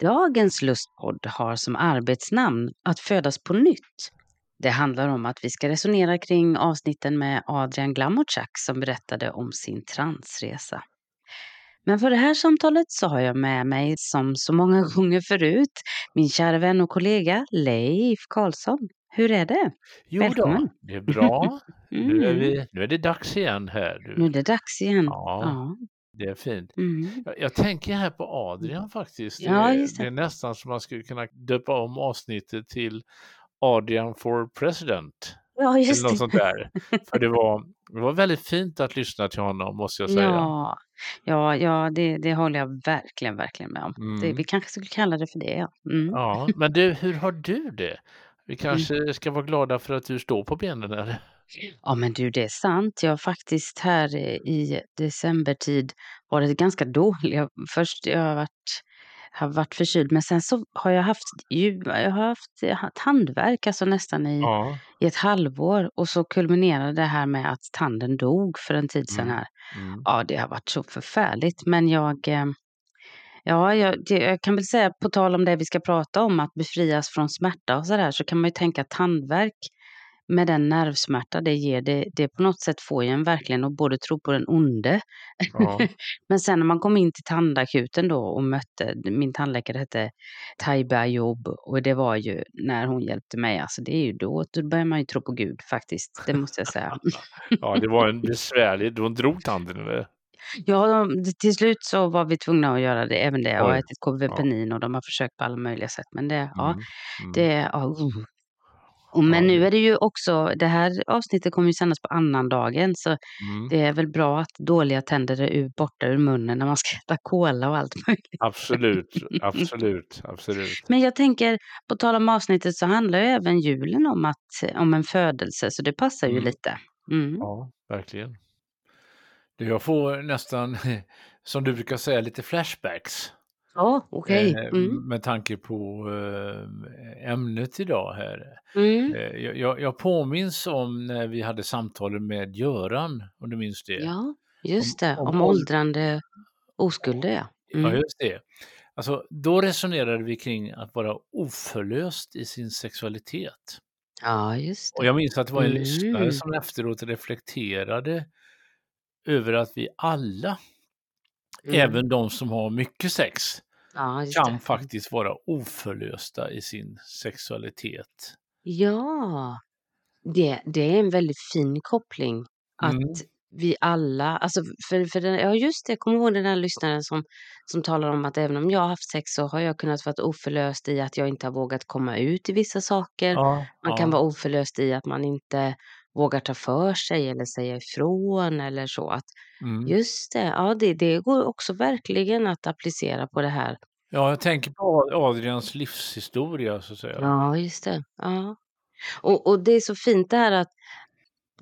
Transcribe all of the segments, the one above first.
Dagens lustpodd har som arbetsnamn Att födas på nytt. Det handlar om att vi ska resonera kring avsnitten med Adrian Glamotchak som berättade om sin transresa. Men för det här samtalet så har jag med mig, som så många gånger förut, min kära vän och kollega Leif Karlsson. Hur är det? Jo Välkommen. då, det är bra. Nu, är Mm. vi, nu är det dags igen här. Du. Nu är det dags igen. Ja. Ja. Det är fint. Mm. Jag, jag tänker här på Adrian faktiskt. Ja, det, just det. det är nästan som man skulle kunna döpa om avsnittet till Adrian for President. ja, Eller just något det. sånt där. För det var, det var väldigt fint att lyssna till honom måste jag säga. Ja, ja, ja det, det håller jag verkligen, verkligen med om. Det, Mm. vi kanske skulle kalla det för det, ja. Mm. Ja, men du, hur har du det? Vi kanske ska vara glada för att du står på benen eller? Ja, men du, det är sant. Jag har faktiskt här eh, i decembertid varit ganska dålig. Jag- Först jag har varit, har varit förkyld, men sen så har jag haft, jag har haft tandvärk alltså nästan i, Ja. i ett halvår. Och så kulminerade det här med att tanden dog för en tid sedan Mm. här. Mm. Ja, det har varit så förfärligt. Men jag, eh, ja, jag, det, jag kan väl säga på tal om det vi ska prata om, att befrias från smärta och sådär, så kan man ju tänka att tandvärk med den nervsmärta det ger, det, det på något sätt får ju en verkligen att både tro på den onde. Ja. Men sen när man kom in till tandakuten då och mötte, min tandläkare hette Taiba Ayoub och det var ju när hon hjälpte mig, alltså det är ju då, då börjar man ju tro på Gud faktiskt, det måste jag säga. ja, det var en besvärlig, de drog tanden eller? Ja, till slut så var vi tvungna att göra det, även det. Jag har ätit KVPenin och de har försökt på alla möjliga sätt. Men det, ja, Mm. Mm. det, ja. uh. Och men nu är det ju också, det här avsnittet kommer ju sändas på annandagen, så Mm. det är väl bra att dåliga tänder är ur, borta ur munnen när man ska äta cola och allt möjligt. Absolut, absolut, absolut. Men jag tänker, på tal om avsnittet så handlar ju även julen om, att, om en födelse, så det passar ju Mm. lite. Mm. Ja, verkligen. Jag får nästan, som du brukar säga, lite flashbacks. Ja, okej. eh, Mm. Med tanke på eh, ämnet idag här. Mm. Eh, jag, jag, påminns om när vi hade samtalet med Göran, om du minns det. Ja, just Om- det. om Om åld- åldrande oskulder, ja. Ja, Mm. just det. Alltså, då resonerade vi kring att vara oförlöst i sin sexualitet. Ja, just det. Och jag minns att det var en lyssnare Mm. som efteråt reflekterade över att vi alla, Mm. även de som har mycket sex, Ja, kan faktiskt vara oförlösta i sin sexualitet. Ja, det, det är en väldigt fin koppling. Att Mm. vi alla, alltså för, för den, ja just det, jag kommer ihåg den här lyssnaren som, som talar om att även om jag har haft sex så har jag kunnat vara oförlöst i att jag inte har vågat komma ut i vissa saker. Ja, Man kan vara oförlöst i att man inte vågar ta för sig eller säga ifrån eller så. Att, mm. just det, ja det, det går också verkligen att applicera på det här. ja, jag tänker på Adrians livshistoria så att säga. Ja, just det. Ja. Och, och det är så fint det här att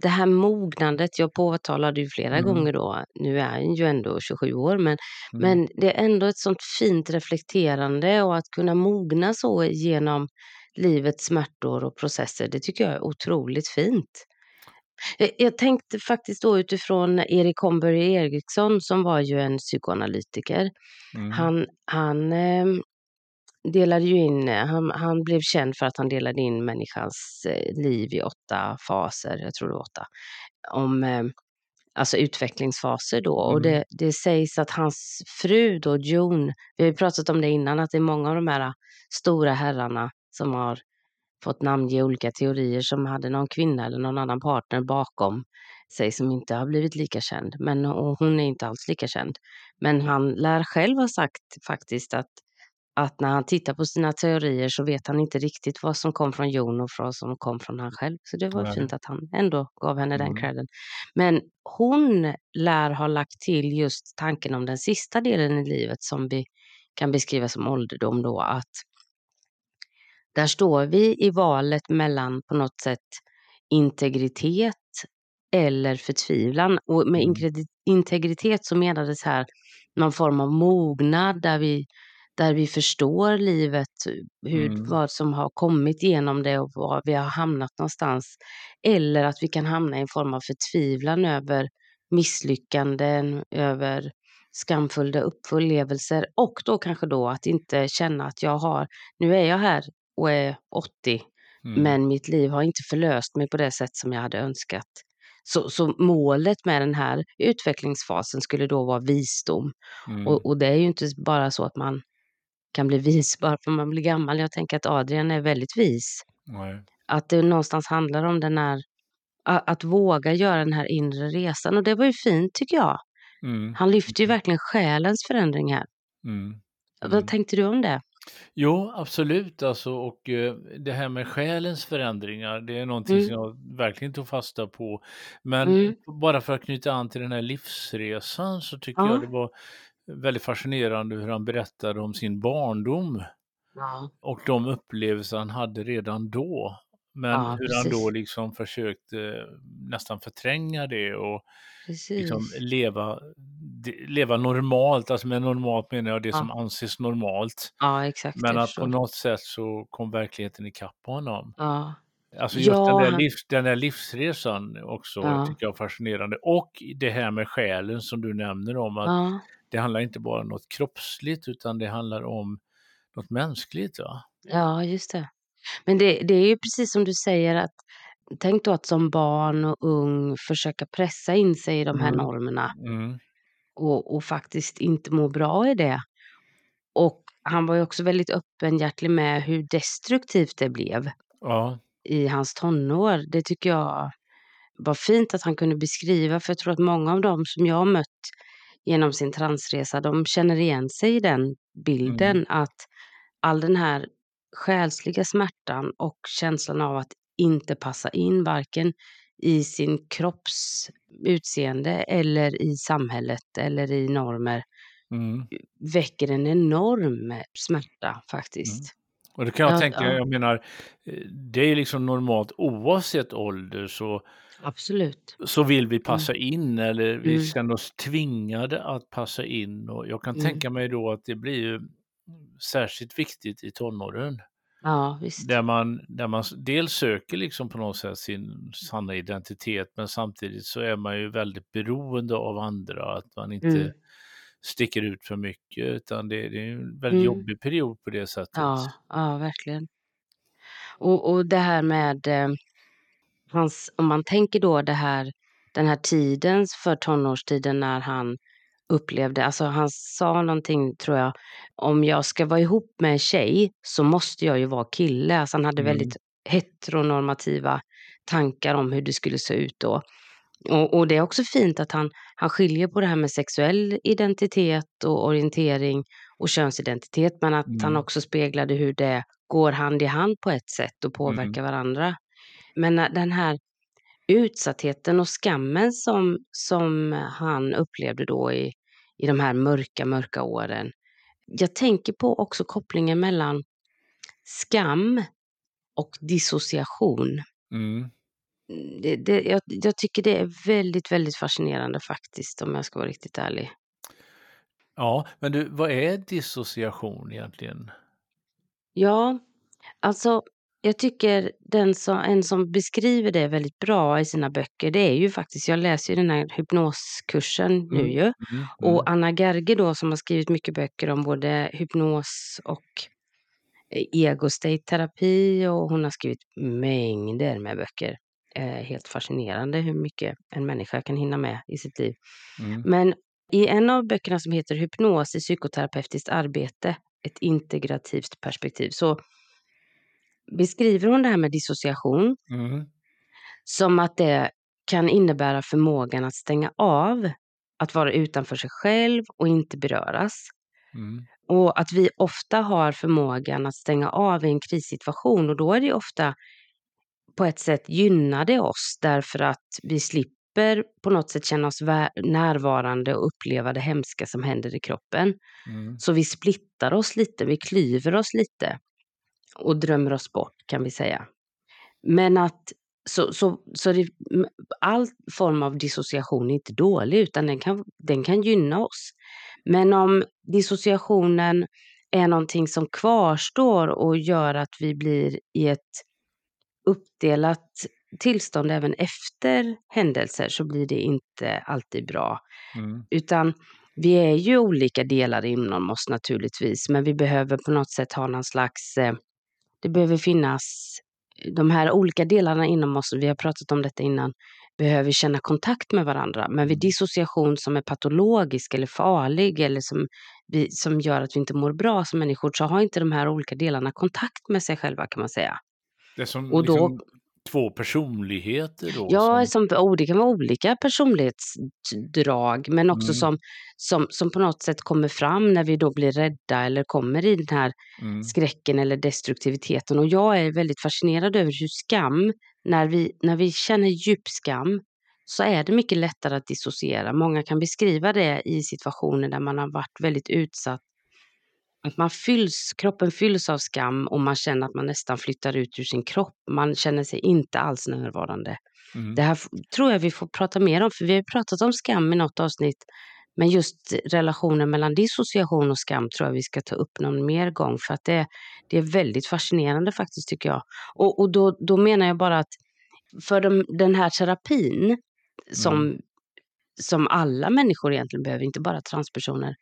det här mognandet, jag påtalade ju flera Mm. gånger då, nu är han ju ändå 27 år, men, Mm. men det är ändå ett sånt fint reflekterande och att kunna mogna så genom livets smärtor och processer, det tycker jag är otroligt fint. Jag, jag tänkte faktiskt då utifrån Erik Homberg Eriksson som var ju en psykoanalytiker. Mm. Han, han ehm, delade ju in, han, han blev känd för att han delade in människans eh, liv i åtta faser, jag tror det var åtta, om eh, alltså utvecklingsfaser då. Och Mm. det, det sägs att hans fru då, Joan, vi har ju pratat om det innan, att det är många av de här stora herrarna som har fått namnge olika teorier som hade någon kvinna eller någon annan partner bakom sig som inte har blivit lika känd. Men hon är inte alls lika känd. Men han lär själv ha sagt faktiskt att att när han tittar på sina teorier så vet han inte riktigt vad som kom från Jon och vad som kom från han själv. Så det var Nej. fint att han ändå gav henne den Mm. credden. Men hon lär ha lagt till just tanken om den sista delen i livet som vi kan beskriva som ålderdom då, att där står vi i valet mellan på något sätt integritet eller förtvivlan. Och med Mm. integritet så menades här någon form av mognad där vi, där vi förstår livet, hur, Mm. vad som har kommit genom det och var vi har hamnat någonstans. Eller att vi kan hamna i en form av förtvivlan över misslyckanden, över skamfulla upplevelser och då kanske då att inte känna att jag har, nu är jag här och är 80 Mm. men mitt liv har inte förlöst mig på det sätt som jag hade önskat. Så, så målet med den här utvecklingsfasen skulle då vara visdom. Mm. Och, och det är ju inte bara så att man kan bli vis bara för att man blir gammal. Jag tänker att Adrian är väldigt vis. Nej. Att det någonstans handlar om den här, att våga göra den här inre resan. Och det var ju fint tycker jag. Mm. Han lyfter ju verkligen själens förändring här. Mm. Vad Mm. tänkte du om det? Jo, absolut alltså och eh, det här med själens förändringar, det är någonting Mm. som jag verkligen tog fasta på. Men Mm. bara för att knyta an till den här livsresan så tycker Ja. jag det var väldigt fascinerande hur han berättade om sin barndom Ja, och de upplevelser han hade redan då. Men Ja, hur han då liksom försökte nästan förtränga det och liksom leva, leva normalt, alltså med normalt menar jag det Ja. som anses normalt. Ja, exakt. Men att på något sätt så kom verkligheten ikapp honom. Ja, Alltså just Ja, den, där livs, den där livsresan också Ja. tycker jag är fascinerande. Och det här med själen som du nämner om att ja, det handlar inte bara om något kroppsligt utan det handlar om något mänskligt. Va? ja, just det. Men det, det är ju precis som du säger att tänk då att som barn och ung försöka pressa in sig i de här Mm. normerna Mm. och, och faktiskt inte må bra i det. Och han var ju också väldigt öppenhjärtig med hur destruktivt det blev Ja. i hans tonår. Det tycker jag var fint att han kunde beskriva, för jag tror att många av dem som jag har mött genom sin transresa, de känner igen sig i den bilden att all den här själsliga smärtan och känslan av att inte passa in varken i sin kropps utseende eller i samhället eller i normer Mm. väcker en enorm smärta faktiskt. Och det kan jag Ja, tänka, ja. jag menar, eh, det är liksom normalt oavsett ålder så, Absolut. så vill vi passa in eller vi Mm. känner oss tvingade att passa in. Och jag kan Mm. tänka mig då att det blir ju särskilt viktigt i tonåren. Ja, visst. Där man, där man dels söker liksom på något sätt sin sanna identitet men samtidigt så är man ju väldigt beroende av andra. Att man inte Mm. sticker ut för mycket utan det, det är en väldigt Mm. jobbig period på det sättet. Ja, ja verkligen. Och, och det här med eh, hans, om man tänker då det här, den här tiden för tonårstiden när han upplevde, alltså han sa någonting tror jag, om jag ska vara ihop med en tjej så måste jag ju vara kille. Alltså han hade Mm. väldigt heteronormativa tankar om hur det skulle se ut då. Och, och det är också fint att han, han skiljer på det här med sexuell identitet och orientering och könsidentitet, men att han Mm. också speglade hur det går hand i hand på ett sätt och påverkar varandra. Men när den här utsattheten och skammen som, som han upplevde då i, i de här mörka, mörka åren. Jag tänker på också kopplingen mellan skam och dissociation. Mm. Det, det, jag, jag tycker det är väldigt, väldigt fascinerande faktiskt, om jag ska vara riktigt ärlig. Ja, men du, vad är dissociation egentligen? Ja, alltså jag tycker den som, en som beskriver det väldigt bra i sina böcker, det är ju faktiskt, jag läser ju den här hypnoskursen nu Mm, ju. Mm. Och Anna Gerge då som har skrivit mycket böcker om både hypnos och eh, ego state terapi och hon har skrivit mängder med böcker. Eh, helt fascinerande hur mycket en människa kan hinna med i sitt liv. Mm. Men i en av böckerna som heter Hypnos i psykoterapeutiskt arbete, ett integrativt perspektiv, så beskriver hon det här med dissociation Mm. som att det kan innebära förmågan att stänga av, att vara utanför sig själv och inte beröras. Mm. Och att vi ofta har förmågan att stänga av i en krissituation och då är det ofta på ett sätt gynnar det oss därför att vi slipper på något sätt känna oss närvarande och uppleva det hemska som händer i kroppen. Mm. Så vi splittar oss lite, vi klyver oss lite och drömmer oss bort kan vi säga. Men att så, så, så det, all form av dissociation är inte dålig utan den kan, den kan gynna oss. Men om dissociationen är någonting som kvarstår och gör att vi blir i ett uppdelat tillstånd även efter händelser så blir det inte alltid bra. Mm. Utan vi är ju olika delar inom oss naturligtvis, men vi behöver på något sätt ha någon slags, eh, det behöver finnas de här olika delarna inom oss, vi har pratat om detta innan, behöver känna kontakt med varandra. Men vid dissociation som är patologisk eller farlig eller som, vi, som gör att vi inte mår bra som människor så har inte de här olika delarna kontakt med sig själva kan man säga. Det som Och då- liksom två personligheter då? Ja, som, som, oh, det kan vara olika personlighetsdrag, men också Mm. som, som, som på något sätt kommer fram när vi då blir rädda eller kommer i den här mm, skräcken eller destruktiviteten. Och jag är väldigt fascinerad över hur skam, när vi, när vi känner djup skam, så är det mycket lättare att dissociera. Många kan beskriva det i situationer där man har varit väldigt utsatt. Att man fylls, kroppen fylls av skam och man känner att man nästan flyttar ut ur sin kropp. Man känner sig inte alls närvarande. mm, Det här tror jag vi får prata mer om, för vi har pratat om skam i något avsnitt. Men just relationen mellan dissociation och skam tror jag vi ska ta upp någon mer gång, för att det, det är väldigt fascinerande faktiskt tycker jag. Och, och då, då menar jag bara att för de, den här terapin som, Mm. Som alla människor egentligen behöver, inte bara transpersoner,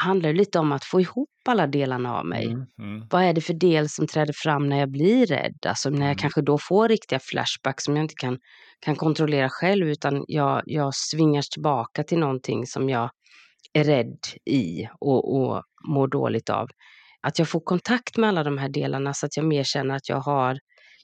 handlar lite om att få ihop alla delarna av mig. mm, mm, Vad är det för del som träder fram när jag blir rädd? Alltså när jag Mm. kanske då får riktiga flashbacks som jag inte kan, kan kontrollera själv utan jag, jag svingas tillbaka till någonting som jag är rädd i och, och mår dåligt av. Att jag får kontakt med alla de här delarna så att jag mer känner att jag har,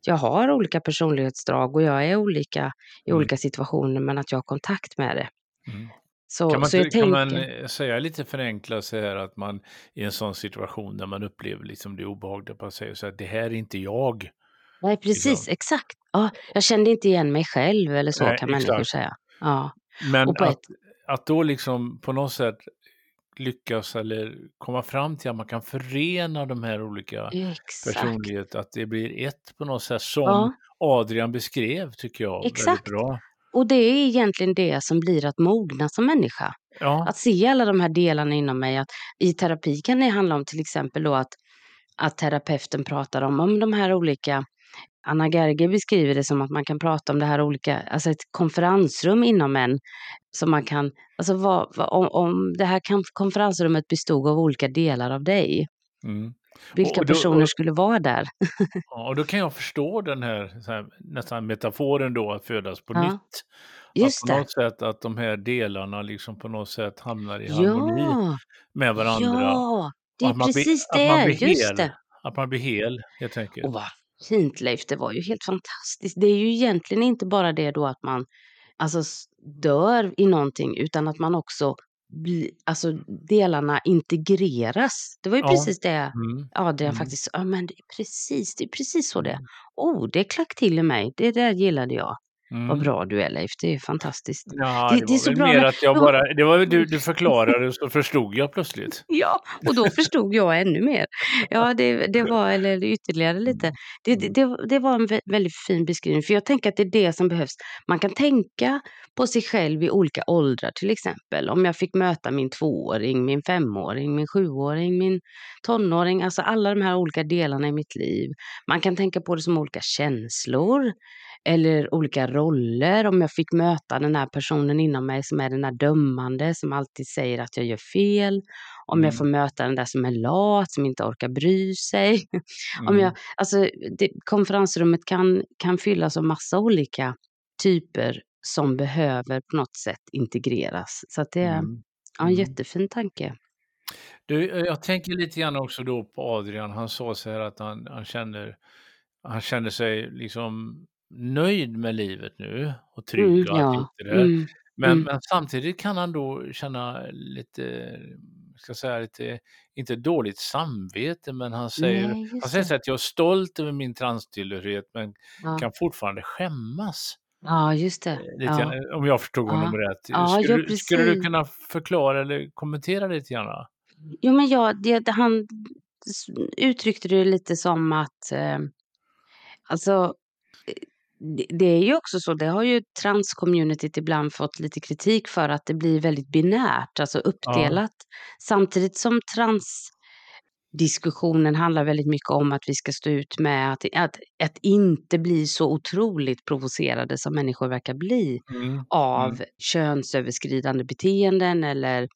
jag har olika personlighetsdrag och jag är olika i Mm. olika situationer men att jag har kontakt med det. Mm. Så, Kan man, så jag inte- kan man tänker, eh, säga lite förenklat så här att man i en sån situation där man upplever liksom det obehagliga, bara säger så här, det här är inte jag. nej precis, liksom. exakt. Ja, jag kände inte igen mig själv eller så Nej, kan exakt. säga. Ja. Men att, ett- att då liksom på något sätt lyckas eller komma fram till att man kan förena de här olika personligheterna, att det blir ett på något sätt som Ja, Adrian beskrev tycker jag Exakt. väldigt bra. Och det är egentligen det som blir att mogna som människa. Ja, Att se alla de här delarna inom mig. Att I terapi kan det handla om till exempel då att, att terapeuten pratar om, om de här olika Anna Gerge beskriver det som att man kan prata om det här olika, alltså ett konferensrum inom en. Som man kan, alltså vad, vad, om, om det här konferensrummet bestod av olika delar av dig. mm. Vilka då- personer skulle vara där? ja, och då kan jag förstå den här, här nästan metaforen då att födas på Ja, nytt. Just att på det. något sätt att de här delarna liksom på något sätt hamnar i harmoni Ja, med varandra. ja, det är precis att man det. blir Just hel. det. Att man blir hel helt enkelt. Och vad fint Leif, det var ju helt fantastiskt. Det är ju egentligen inte bara det då att man alltså, dör i någonting utan att man också alltså delarna integreras. Det var ju Ja. precis det Mm. Adrian Mm. faktiskt ja men det är precis, det är precis så det är. Oh, det klack till i mig. Det där gillade jag. Mm. Vad bra du är Leif, det är fantastiskt. Ja, Det- det, det är så bra mer att jag Ja. bara, det var du, du förklarade så förstod jag plötsligt. Ja, och då förstod jag ännu mer. Ja, det, det var, eller ytterligare lite. Det, det, det, det var en vä- väldigt fin beskrivning, för jag tänker att det är det som behövs. Man kan tänka på sig själv i olika åldrar, till exempel. Om jag fick möta min tvååring, min femåring, min sjuåring, min tonåring, alltså alla de här olika delarna i mitt liv. Man kan tänka på det som olika känslor eller olika roller. Om jag fick möta den här personen inom mig som är den här dömande, som alltid säger att jag gör fel. Om Mm. jag får möta den där som är lat, som inte orkar bry sig. Om Mm. jag, alltså, det, konferensrummet kan, kan fyllas av massa olika typer som behöver på något sätt integreras. Så det är Mm. ja, en Mm. jättefin tanke. Du, eh, jag tänker lite grann också då på Adrian. Han sa så här att han, han, känner, han känner sig liksom nöjd med livet nu och trygg Mm, och ja. allt det där. Mm, Men, mm. men samtidigt kan han då känna lite ska säga, lite, inte dåligt samvete, men han säger, Nej, han säger så att jag är stolt över min transtillhörighet, men Ja. kan fortfarande skämmas. Ja, just det. Eh, Lite Ja. grann, om jag förstod honom Ja. rätt. Ja, skulle, ja, du- skulle du kunna förklara eller kommentera lite grann? Jo, men jag, det, han uttryckte det lite som att, eh, alltså, eh, det, det är ju också så, det har ju transcommunityt ibland fått lite kritik för att det blir väldigt binärt, alltså uppdelat. Samtidigt som transdiskussionen handlar väldigt mycket om att vi ska stå ut med att, att, att inte bli så otroligt provocerade som människor verkar bli Mm. av Mm. könsöverskridande beteenden eller,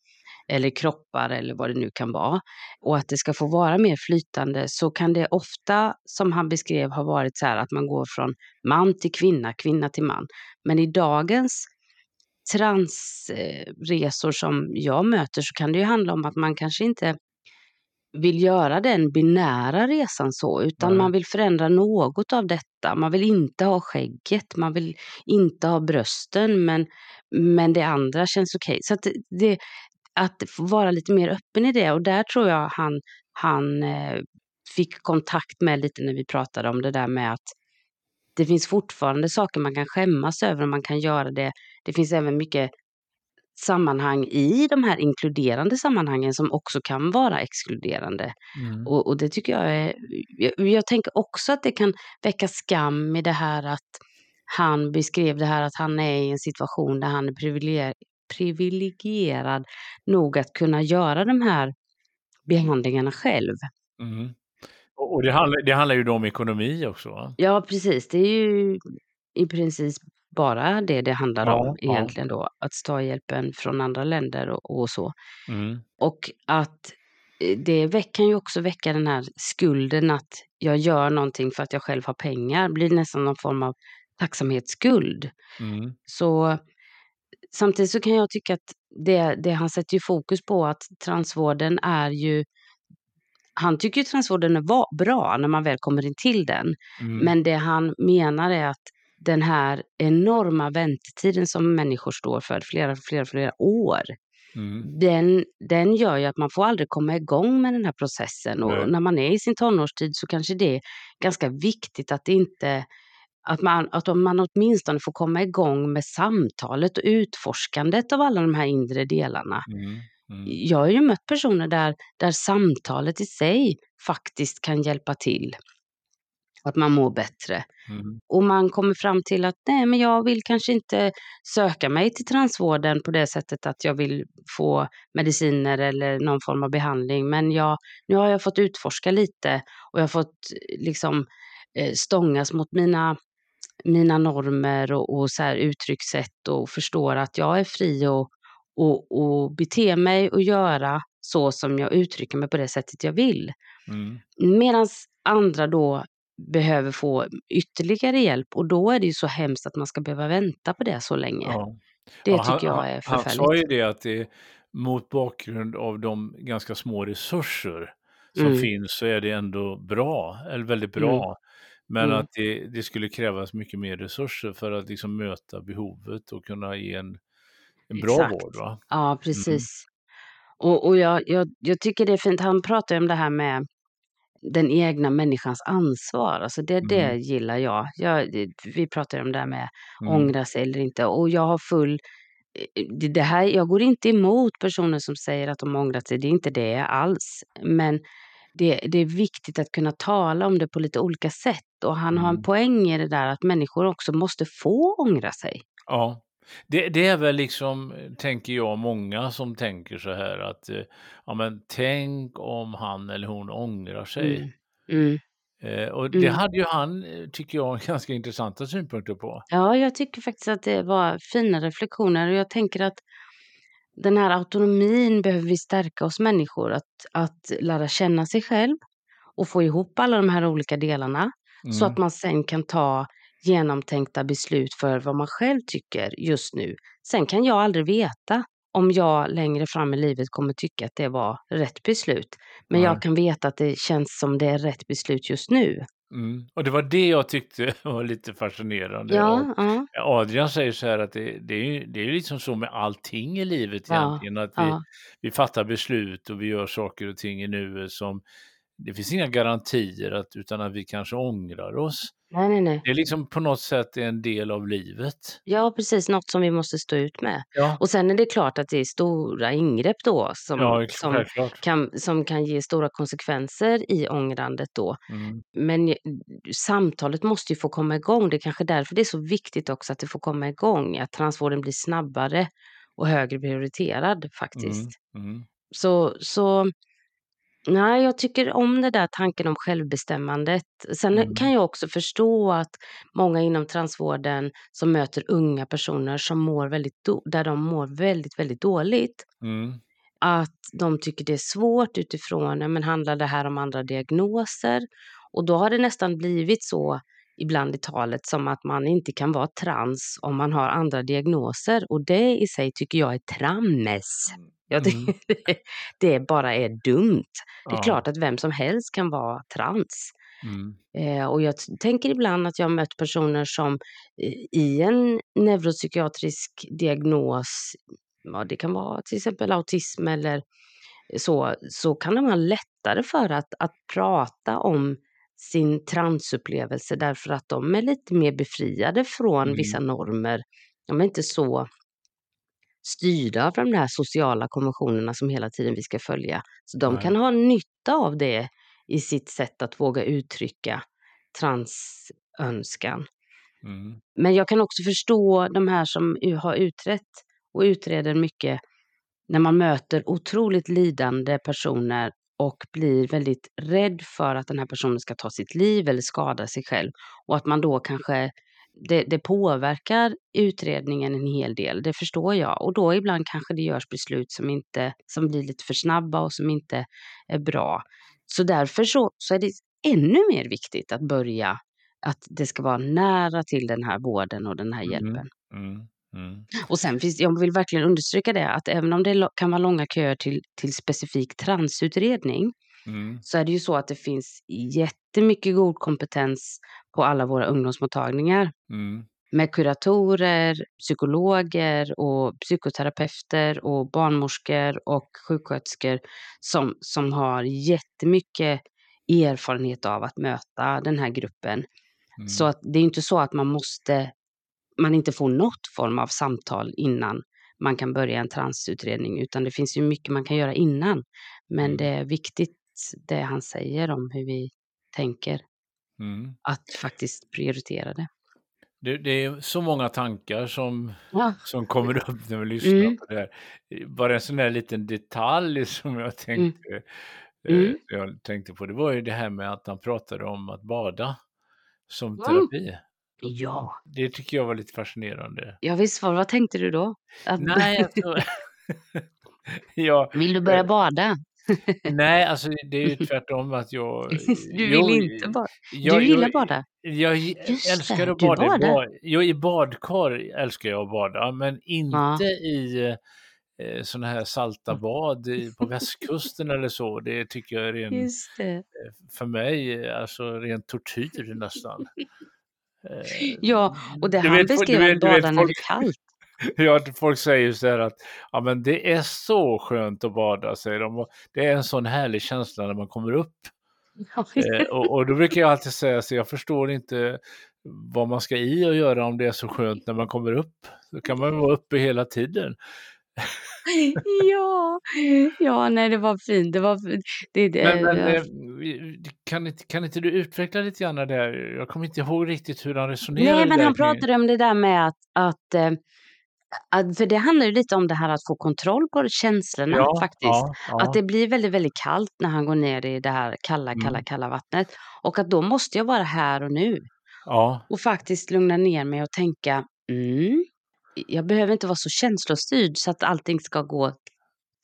eller kroppar eller vad det nu kan vara. Och att det ska få vara mer flytande så kan det ofta, som han beskrev, ha varit så här att man går från man till kvinna, kvinna till man. Men i dagens transresor som jag möter så kan det ju handla om att man kanske inte vill göra den binära resan så, utan Nej. man vill förändra något av detta. Man vill inte ha skägget, man vill inte ha brösten, men, men det andra känns okej. Så att det, att vara lite mer öppen i det och där tror jag han, han eh, fick kontakt med lite när vi pratade om det där med att det finns fortfarande saker man kan skämmas över och man kan göra det. Det finns även mycket sammanhang i de här inkluderande sammanhangen som också kan vara exkluderande. Mm. Och, och det tycker jag är... Jag, jag tänker också att det kan väcka skam i det här att han beskrev det här att han är i en situation där han är privilegierad nog att kunna göra de här behandlingarna själv. Mm. Och, det, handlar, det handlar ju då om ekonomi också, va? Ja, precis. Det är ju i princip bara det det handlar Ja, om ja. egentligen då. Att ta hjälpen från andra länder och, och så. Mm. Och att eh, det kan ju också väcka den här skulden att jag gör någonting för att jag själv har pengar. blir nästan någon form av tacksamhetsskuld. Mm. Så samtidigt så kan jag tycka att det, det han sätter ju fokus på att transvården är ju han tycker ju transvården är bra när man väl kommer in till den. Mm. Men det han menar är att den här enorma väntetiden som människor står för, flera, flera, flera år, Mm. den, den gör ju att man får aldrig komma igång med den här processen. Och Nej. när man är i sin tonårstid så kanske det är ganska viktigt att inte att man, att man åtminstone får komma igång med samtalet och utforskandet av alla de här inre delarna. Mm. Mm. Jag har ju mött personer där, där samtalet i sig faktiskt kan hjälpa till. Att man mår bättre. Mm. Och man kommer fram till att nej, men jag vill kanske inte söka mig till transvården på det sättet att jag vill få mediciner eller någon form av behandling. Men jag, nu har jag fått utforska lite och jag har fått liksom eh, stångas mot mina, mina normer och, och så här uttryckssätt och förstår att jag är fri och, och, och bete mig och göra så som jag uttrycker mig på det sättet jag vill. Mm. Medan andra då behöver få ytterligare hjälp och då är det ju så hemskt att man ska behöva vänta på det så länge. Ja. Det Ja, tycker han, jag är han, han sa ju förfärligt. det att det mot bakgrund av de ganska små resurser som Mm. finns så är det ändå bra, eller väldigt Mm. Men Mm. att det, det skulle krävas mycket mer resurser för att liksom möta behovet och kunna ge en, en bra Exakt. vård. Va? Ja, precis. Och, och jag, jag, jag tycker det är fint. Han pratar om det här med den egna människans ansvar. Alltså det, det Mm. gillar jag. jag. det- Vi pratar om det här med Mm. ångra sig eller inte. Och jag har full... Det, det här, jag går inte emot personer som säger att de ångrat sig. Det är inte det alls. Men det, det är viktigt att kunna tala om det på lite olika sätt. Och han har en Mm. poäng i det där att människor också måste få ångra sig. Ja, det, det är väl liksom, tänker jag, många som tänker så här att eh, ja, men tänk om han eller hon ångrar sig. Mm. Mm. Eh, och det Mm. hade ju han, eh, tycker jag, ganska intressanta synpunkter på. Ja, jag tycker faktiskt att det var fina reflektioner och jag tänker att den här autonomin behöver vi stärka oss människor. Att, att lära känna sig själv och få ihop alla de här olika delarna så Mm. att man sen kan ta genomtänkta beslut för vad man själv tycker just nu. Sen kan jag aldrig veta om jag längre fram i livet kommer tycka att det var rätt beslut. Men Nej. jag kan veta att det känns som det är rätt beslut just nu. Mm. Och det var det jag tyckte var lite fascinerande. Ja, ja. Adrian säger så här att det, det är ju det är liksom så med allting i livet Ja, egentligen, att vi, vi fattar beslut och vi gör saker och ting i nuet som det finns inga garantier att, utan att vi kanske ångrar oss. Nej, nej, nej. Det är liksom på något sätt en del av livet. Ja, precis. Något som vi måste stå ut med. Ja, Och sen är det klart att det är stora ingrepp då som, ja som, kan, som kan ge stora konsekvenser i ångrandet då. Mm, Men ju- samtalet måste ju få komma igång. Det är kanske därför det är så viktigt också att det får komma igång. Att transvården blir snabbare och högre prioriterad faktiskt. mm, mm, Så, så nej, jag tycker om det där tanken om självbestämmandet. Sen Mm. kan jag också förstå att många inom transvården som möter unga personer som mår väldigt, do- där de mår väldigt, väldigt dåligt, mm, att de tycker det är svårt utifrån, ja, men handlar det här om andra diagnoser? Och då har det nästan blivit så ibland i talet som att man inte kan vara trans om man har andra diagnoser. Och det i sig tycker jag är trammes. Jag mm. tycker det, det bara är dumt. Det är Ja, klart att vem som helst kan vara trans. mm, Eh, och jag tänker ibland att jag har mött personer som eh, i en neuropsykiatrisk diagnos, ja, det kan vara till exempel autism eller så, så kan de ha lättare för att, att prata om sin transupplevelse därför att de är lite mer befriade från Mm. vissa normer. De är inte så styrda av de här sociala konventionerna som hela tiden vi ska följa. Så de Nej. kan ha nytta av det i sitt sätt att våga uttrycka transönskan. mm, Men jag kan också förstå de här som har utrett och utreder mycket när man möter otroligt lidande personer och blir väldigt rädd för att den här personen ska ta sitt liv eller skada sig själv. Och att man då kanske, det, det påverkar utredningen en hel del, det förstår jag. Och då ibland kanske det görs beslut som, inte, som blir lite för snabba och som inte är bra. Så därför så, så är det ännu mer viktigt att börja, att det ska vara nära till den här vården och den här mm, hjälpen. mm, mm. Och sen finns, jag vill verkligen understryka det, att även om det kan vara långa köer till, till specifik transutredning, Mm, så är det ju så att det finns jättemycket god kompetens på alla våra ungdomsmottagningar. mm, Med kuratorer, psykologer och psykoterapeuter och barnmorskor och sjuksköterskor som, som har jättemycket erfarenhet av att möta den här gruppen. mm. Så att det är inte så att man måste, man inte får något form av samtal innan man kan börja en transutredning, utan det finns ju mycket man kan göra innan. Men Mm. det är viktigt det han säger om hur vi tänker, Mm. att faktiskt prioritera det. Det, det är så många tankar som, Ja. som kommer upp när vi lyssnar Mm. på det här. Bara en sån här liten detalj som jag tänkte, eh, Mm. jag tänkte på, det var ju det här med att han pratade om att bada som Mm. terapi. Ja, Det tycker jag var lite fascinerande. ja visst var, vad tänkte du då? Att, Nej, alltså, ja, vill du börja bada? Nej, alltså det är ju tvärtom att jag... Du vill jo, inte bada? jag- Du gillar jag- bada? Jag Just älskar det, att du bada. I, badar. bad, jo, I badkar älskar jag att bada, men inte i eh, sådana här salta Mm. bad i, på västkusten eller så. Det tycker jag är ren, det. för mig eh, alltså ren tortyr nästan. Eh, Ja, och det du han vet, beskrev du vet, du bada det är kallt. ja, folk säger så här att ja, men det är så skönt att bada, säger de. Och Det är en sån härlig känsla när man kommer upp. Eh, och, och då brukar jag alltid säga så jag förstår inte vad man ska i och göra om det är så skönt när man kommer upp. Då kan man vara uppe hela tiden. ja, ja, nej det var fint. Det var fint. Det, det, Men, men ja. eh, kan, inte, kan inte du utveckla lite grann där? Jag kommer inte ihåg riktigt hur han resonerade. Nej, men han pratade om det där med att, att, eh, att för det handlar ju lite om det här att få kontroll på känslorna ja, faktiskt. Ja, ja. Att det blir väldigt, väldigt kallt när han går ner i det här kalla, kalla, Mm. kalla vattnet. Och att då måste jag vara här och nu ja, och faktiskt lugna ner mig och tänka, mm, jag behöver inte vara så känslostyrd så att allting ska gå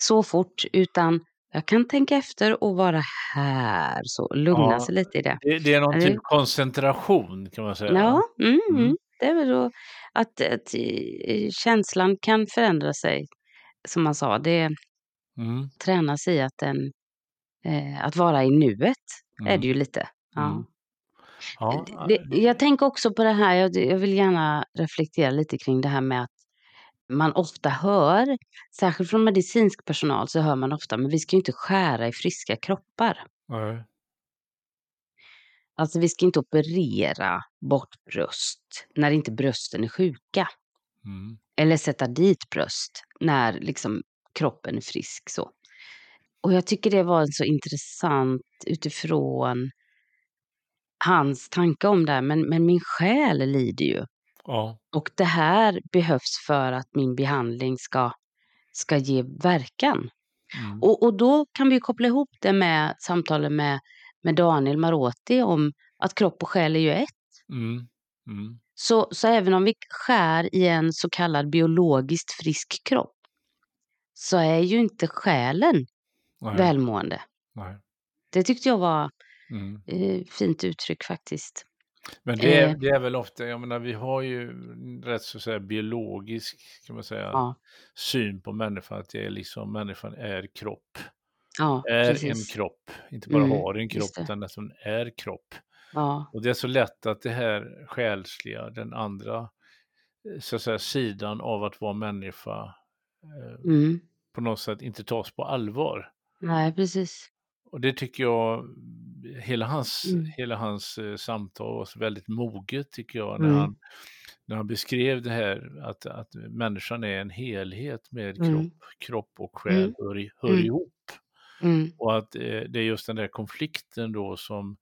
så fort, utan jag kan tänka efter och vara här, så lugna sig lite i det. det, det är någon typ koncentration kan man säga. Ja, mm, Mm. mm. är väl då att, att eh, känslan kan förändra sig, som man sa. Det Mm, tränas i att, den, eh, att vara i nuet, är mm, det ju lite. Ja. mm. Ja, Det, det jag tänker också på det här, jag, jag vill gärna reflektera lite kring det här med att man ofta hör, särskilt från medicinsk personal, så hör man ofta, men vi ska ju inte skära i friska kroppar. nej. Alltså vi ska inte operera bort bröst när inte brösten är sjuka. Mm. Eller sätta dit bröst när liksom kroppen är frisk så. Och jag tycker det var så intressant utifrån hans tanke om det här, men, men min själ lider ju. Ja. Och det här behövs för att min behandling ska, ska ge verkan. Mm. Och, och då kan vi koppla ihop det med samtalet med, med Daniel Marotti om att kropp och själ är ju ett. Mm. Mm. Så, så även om vi skär i en så kallad biologiskt frisk kropp så är ju inte själen Nej. välmående. Nej. Det tyckte jag var Mm. eh, fint uttryck faktiskt. Men det är, Eh. det är väl ofta, jag menar vi har ju rätt så att säga biologisk kan man säga, Ja, syn på människan, att det är liksom människan är kropp. Ja Är en precis. kropp, inte bara Mm, har en kropp utan nästan är kropp. Ja, Och det är så lätt att det här själsliga, den andra eh, så att säga, sidan av att vara människa eh, mm. på något sätt inte tas på allvar. Nej, precis. Och det tycker jag, hela hans, Mm. hela hans eh, samtal var så väldigt moget tycker jag, när, Mm. han, när han beskrev det här att, att människan är en helhet med Mm. kropp, kropp och själ Mm. hör, i- hör Mm. ihop. Mm, Och att eh, det är just den där konflikten då som,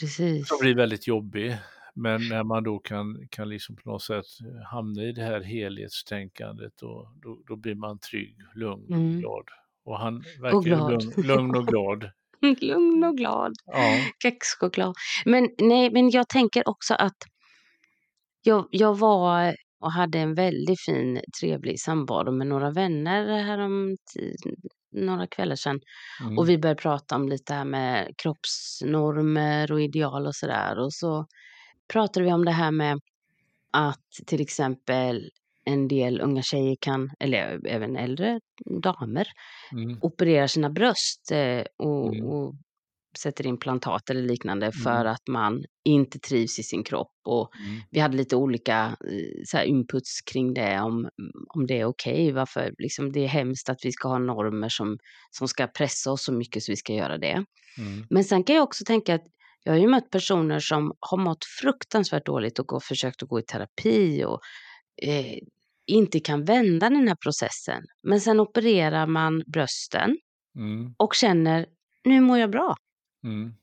precis. som blir väldigt jobbig. Men när man då kan, kan liksom på något sätt hamna i det här helhetstänkandet och då, då blir man trygg, lugn och Mm. glad. Och han verkar glad. lugn, lugn och glad. Lugn och glad. Ja. Kexchoklad. Men, nej, men jag tänker också att jag, jag var och hade en väldigt fin, trevlig samvaro med några vänner härom några kvällar sedan. Mm. Och vi började prata om lite här med kroppsnormer och ideal och sådär. Och så pratade vi om det här med att till exempel en del unga tjejer kan, eller även äldre damer, Mm. opererar sina bröst eh, och, Mm. och sätter implantat eller liknande Mm. för att man inte trivs i sin kropp. Och Mm. vi hade lite olika eh, så här inputs kring det, om, om det är okej. varför liksom, det är hemskt att vi ska ha normer som, som ska pressa oss så mycket så vi ska göra det. Mm. Men sen kan jag också tänka att jag har ju mött personer som har mått fruktansvärt dåligt och gå- försökt att gå i terapi och eh, inte kan vända den här processen. Men sen opererar man brösten Mm. och känner, nu mår jag bra. Mm.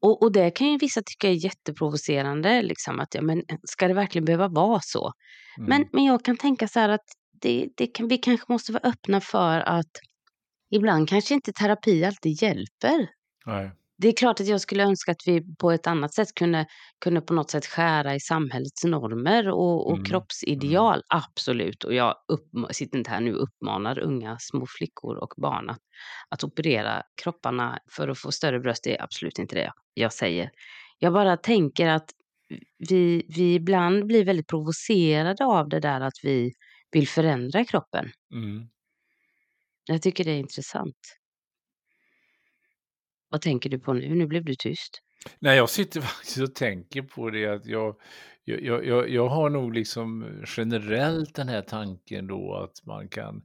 Och, och det kan ju vissa tycka är jätteprovocerande, liksom att ja, men ska det verkligen behöva vara så? Mm. Men, men jag kan tänka så här att det, det kan, vi kanske måste vara öppna för att ibland kanske inte terapi alltid hjälper. Nej. Det är klart att jag skulle önska att vi på ett annat sätt kunde, kunde på något sätt skära i samhällets normer och, och Mm, kroppsideal, absolut. Och jag upp, sitter inte här nu och uppmanar unga små flickor och barn att, att operera kropparna för att få större bröst. Det är absolut inte det jag säger. Jag bara tänker att vi, vi ibland blir väldigt provocerade av det där att vi vill förändra kroppen. Mm. Jag tycker det är intressant. Vad tänker du på nu? Nu blev du tyst. Nej, jag sitter faktiskt och tänker på det att jag, jag, jag, jag, har nog liksom generellt den här tanken då att man kan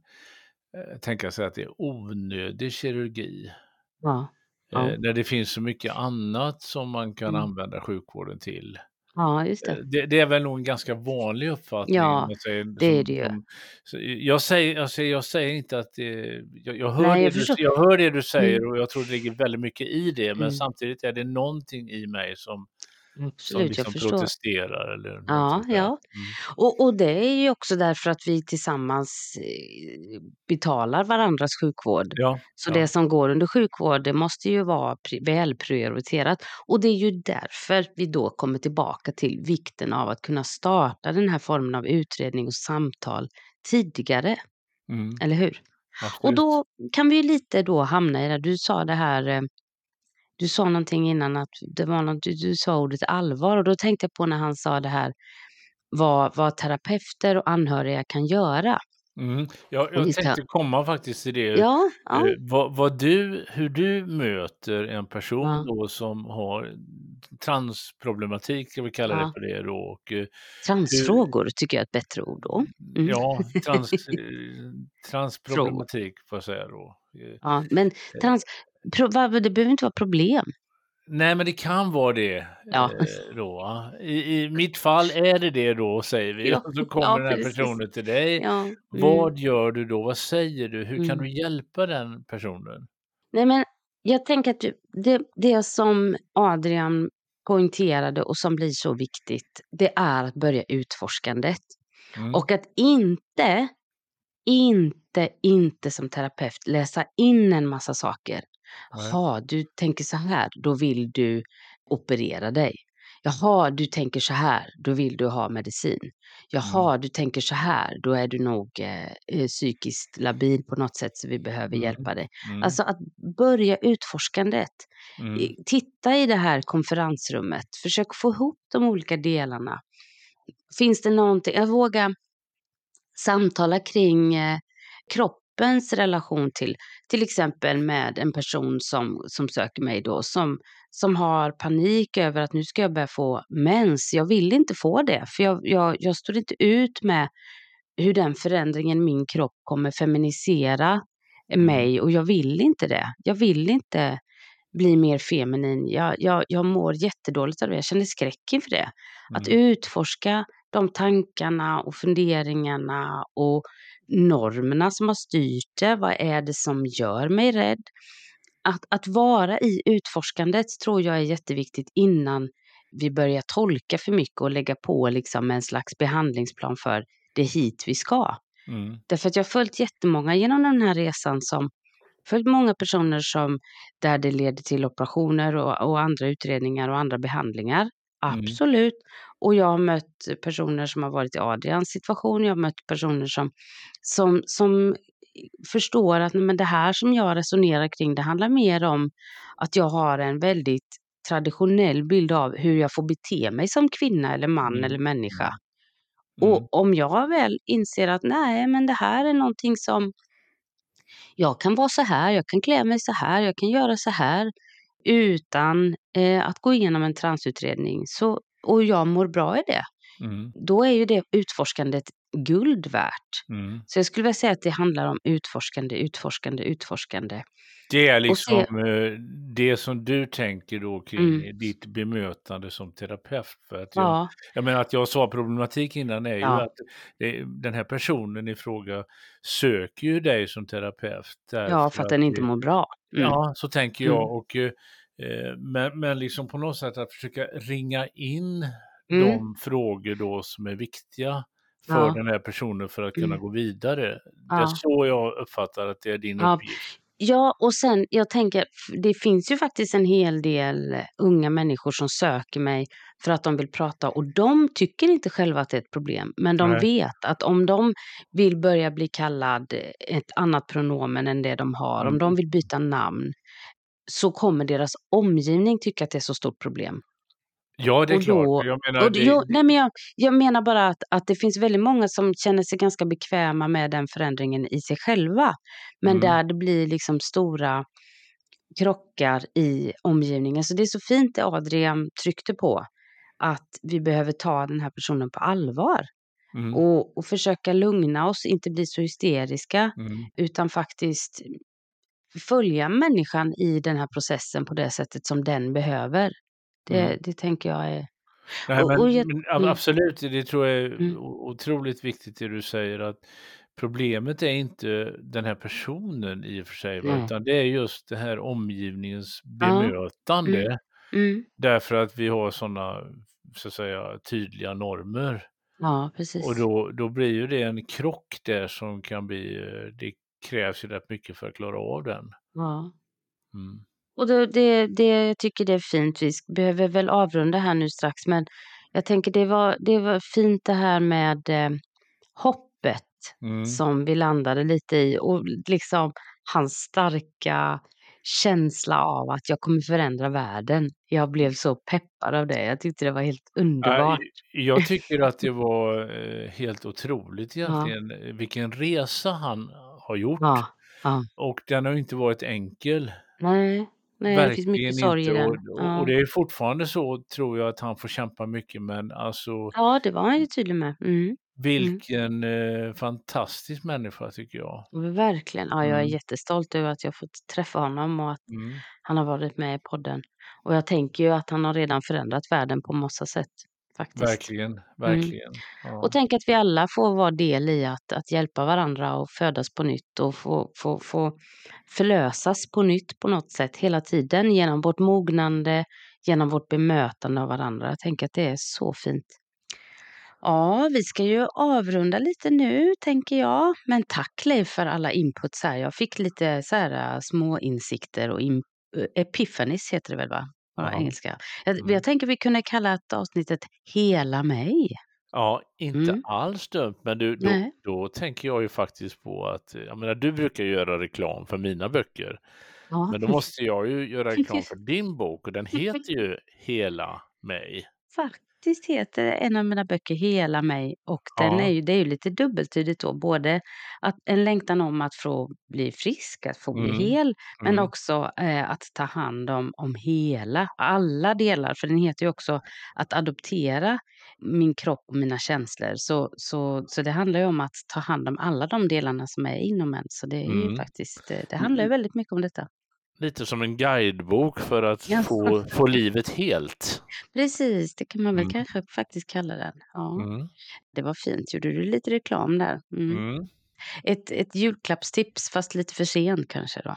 eh, tänka sig att det är onödig kirurgi. Ja, Ja. Eh, när det finns så mycket annat som man kan Mm. använda sjukvården till. Ja just Eh, det. Det, det är väl nog en ganska vanlig uppfattning. Ja, säger, det är det ju. så jag, säger, alltså, jag säger inte att det... Jag, jag, hör, Nej, jag det du, jag hör det du säger Mm. och jag tror det ligger väldigt mycket i det, men Mm. samtidigt är det någonting i mig som, som Absolut, jag liksom förstår. protesterar. Eller Ja, ja. Mm. Och, och det är ju också därför att vi tillsammans eh, betalar varandras sjukvård. Ja, Så ja. det som går under sjukvård, det måste ju vara pri- välprioriterat. Och det är ju därför vi då kommer tillbaka till vikten av att kunna starta den här formen av utredning och samtal tidigare, Mm, eller hur? Och absolut. då kan vi ju lite då hamna i det, du sa det här, eh, du sa någonting innan att det var något, du, du sa ordet allvar och då tänkte jag på när han sa det här vad, vad terapeuter och anhöriga kan göra. Mm. Vi jag tänkte komma faktiskt till det. Ja, Eh, ja. vad vad du hur du möter en person Ja. då som har transproblematik, ska vi kalla det Ja. för det då, och, eh, hur Transfrågor tycker jag är ett bättre ord då. Mm. Ja, trans eh, transproblematik får jag säga då. Ja, men trans det behöver inte vara problem. Nej, men det kan vara det, Ja. eh, då. I i mitt fall är det det då, säger vi. Ja, så kommer ja den här precis. personen till dig. Ja, mm. Vad gör du då? Vad säger du? Hur kan Mm. du hjälpa den personen? Nej, men jag tänker att det det som Adrian poängterade och som blir så viktigt, det är att börja utforskandet. Mm. Och att inte, inte, inte som terapeut läsa in en massa saker. "Jaha, du tänker så här, då vill du operera dig. Jaha, du tänker så här, då vill du ha medicin. Mm. Jaha, du tänker så här, då är du nog, eh, eh, psykiskt labil på något sätt så vi behöver Mm. hjälpa dig." Mm. Alltså att börja utforskandet. Mm. Titta i det här konferensrummet, försök få ihop de olika delarna. Finns det någonting att våga samtala kring, eh, kroppens relation till till exempel med en person som som söker mig då, som som har panik över att nu ska jag börja få mens. Jag vill inte få det, för jag jag jag står inte ut med hur den förändringen i min kropp kommer feminisera Mm. mig och jag vill inte det. Jag vill inte bli mer feminin. Jag jag jag mår jättedåligt av det. Jag känner skräck inför det. Att Mm. utforska de tankarna och funderingarna och normerna som har styrt det. Vad är det som gör mig rädd? Att att vara i utforskandet tror jag är jätteviktigt innan vi börjar tolka för mycket och lägga på liksom en slags behandlingsplan för det är hit vi ska. Mm. Därför att jag har följt jättemånga genom den här resan som följt många personer som där det leder till operationer och och andra utredningar och andra behandlingar. Mm. Och jag har mött personer som har varit i Adrians situation. Jag har mött personer som som som förstår att, men det här som jag resonerar kring, det handlar mer om att jag har en väldigt traditionell bild av hur jag får bete mig som kvinna eller man Mm. eller människa. Mm. Och om jag väl inser att nej, men det här är någonting som jag kan vara så här, jag kan klä mig så här, jag kan göra så här utan, eh, att gå igenom en transutredning så och jag mår bra i det. Mm. Då är ju det utforskandet guld värt. Mm. Så jag skulle vilja säga att det handlar om utforskande, utforskande, utforskande. Det är liksom, se eh, det som du tänker då kring Mm. ditt bemötande som terapeut. För att jag Ja. jag menar att jag sa problematik innan är ju Ja. att det den här personen i fråga söker ju dig som terapeut Ja, för att den inte mår bra. Mm. Ja, så tänker jag Mm. och, eh, men men liksom på något sätt att försöka ringa in Mm. de frågor då som är viktiga för Ja. den här personen för att kunna Mm. gå vidare. Det är så jag uppfattar att det är din Ja. uppgift. Ja, och sen jag tänker, det finns ju faktiskt en hel del unga människor som söker mig för att de vill prata och de tycker inte själva att det är ett problem. Men de Nej. vet att om de vill börja bli kallad ett annat pronomen än det de har, om de Mm. vill byta namn, så kommer deras omgivning tycka att det är så stort problem. Ja, det är Och klart. då Jag menar det jo, nej men jag jag menar bara att att det finns väldigt många som känner sig ganska bekväma med den förändringen i sig själva. Men Mm. där det blir liksom stora krockar i omgivningen. Så det är så fint det Adrian tryckte på, att vi behöver ta den här personen på allvar. Mm. Och och försöka lugna oss, inte bli så hysteriska, Mm. utan faktiskt följa människan i den här processen på det sättet som den behöver. Det Mm. det tänker jag är Nej, och men och jag men mm. absolut, det tror jag är Mm. otroligt viktigt det du säger att problemet är inte den här personen i och för sig, Nej. utan det är just det här omgivningens Ja. Mm. bemötande. Mm. Därför att vi har sådana, så att säga, tydliga normer. Ja, Och precis. då då blir ju det en krock där som kan bli, eh det krävs ju rätt mycket för att klara av den. Ja. Mm. Och då det det jag tycker det är fint. Vi behöver väl avrunda här nu strax, men jag tänker det var det var fint det här med, eh, hoppet Mm. som vi landade lite i och liksom hans starka känsla av att jag kommer förändra världen. Jag blev så peppad av det. Jag tyckte det var helt underbart. Jag tycker att det var eh, helt otroligt egentligen ja. vilken resa han har gjort. Ja, ja. Och den har inte varit enkel. Nej, nej det finns mycket sorg i den. Och, och, och, det är fortfarande så tror jag att han får kämpa mycket men alltså. Ja, det var han ju tydlig med. Mm. Vilken mm. eh, fantastisk människa tycker jag. Verkligen. Ja, jag är mm. jättestolt över att jag fått träffa honom och att mm. han har varit med i podden. Och jag tänker ju att han har redan förändrat världen på massa sätt. Faktiskt. Verkligen, mm. verkligen. Ja. Och tänk att vi alla får vara del i att, att hjälpa varandra och födas på nytt och få, få, få förlösas på nytt på något sätt hela tiden genom vårt mognande, genom vårt bemötande av varandra. Jag tänker att det är så fint. Ja, vi ska ju avrunda lite nu tänker jag. Men tack Leif för alla inputs här. Jag fick lite så här äh, små insikter och in, äh, epiphanies heter det väl va? På ja. engelska. Jag, mm. jag tänker vi kunde kalla ett avsnittet Hela mig. Ja, inte mm. alls dumt, men du, då, då, tänker jag ju faktiskt på att, jag menar du brukar göra reklam för mina böcker, ja. men då måste jag ju göra reklam för din bok och den heter ju Hela mig. Faktiskt faktiskt heter en av mina böcker Hela mig och den är ju, det är ju lite dubbeltydigt då. Både att, en längtan om att få bli frisk, att få bli mm. hel, men mm. också eh, att ta hand om, om hela, alla delar. För den heter ju också att adoptera min kropp och mina känslor. Så, så, så det handlar ju om att ta hand om alla de delarna som är inom en. Så det är ju mm. faktiskt, eh, det handlar ju väldigt mycket om detta lite som en guidebok för att ja. få, få livet helt. Precis, det kan man väl mm. kanske faktiskt kalla den. Ja. Mm. Det var fint, gjorde du lite reklam där. Mm. mm. Ett, ett julklappstips fast lite för sent kanske då.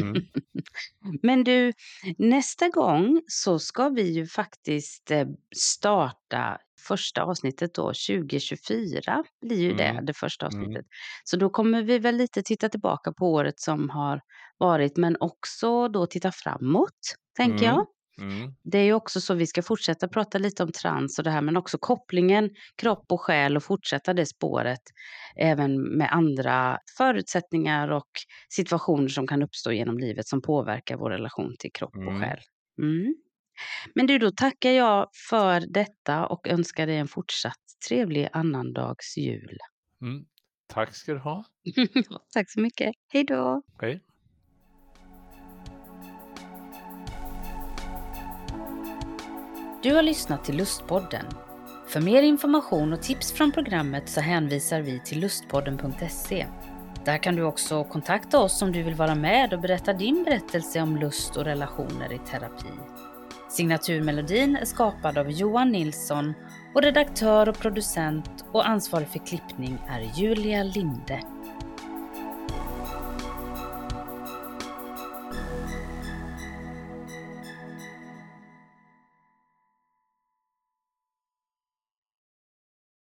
Mm. Men du, nästa gång så ska vi ju faktiskt eh, starta första avsnittet då, 2024 blir ju det, mm. det första mm. avsnittet. Så då kommer vi väl lite titta tillbaka på året som har varit, men också då titta framåt, tänker jag. Mm. Det är ju också så vi ska fortsätta prata lite om trans och det här, men också kopplingen kropp och själ och fortsätta det spåret även med andra förutsättningar och situationer som kan uppstå genom livet som påverkar vår relation till kropp och själ. Mm. Men du, då tackar jag för detta och önskar dig en fortsatt trevlig annandags jul. Mm. Tack ska du ha. Tack så mycket. Hej då. Hej. Du har lyssnat till Lustpodden. För mer information och tips från programmet så hänvisar vi till lustpodden.se. Där kan du också kontakta oss om du vill vara med och berätta din berättelse om lust och relationer i terapi. Signaturmelodin är skapad av Johan Nilsson och redaktör och producent och ansvarig för klippning är Julia Linde.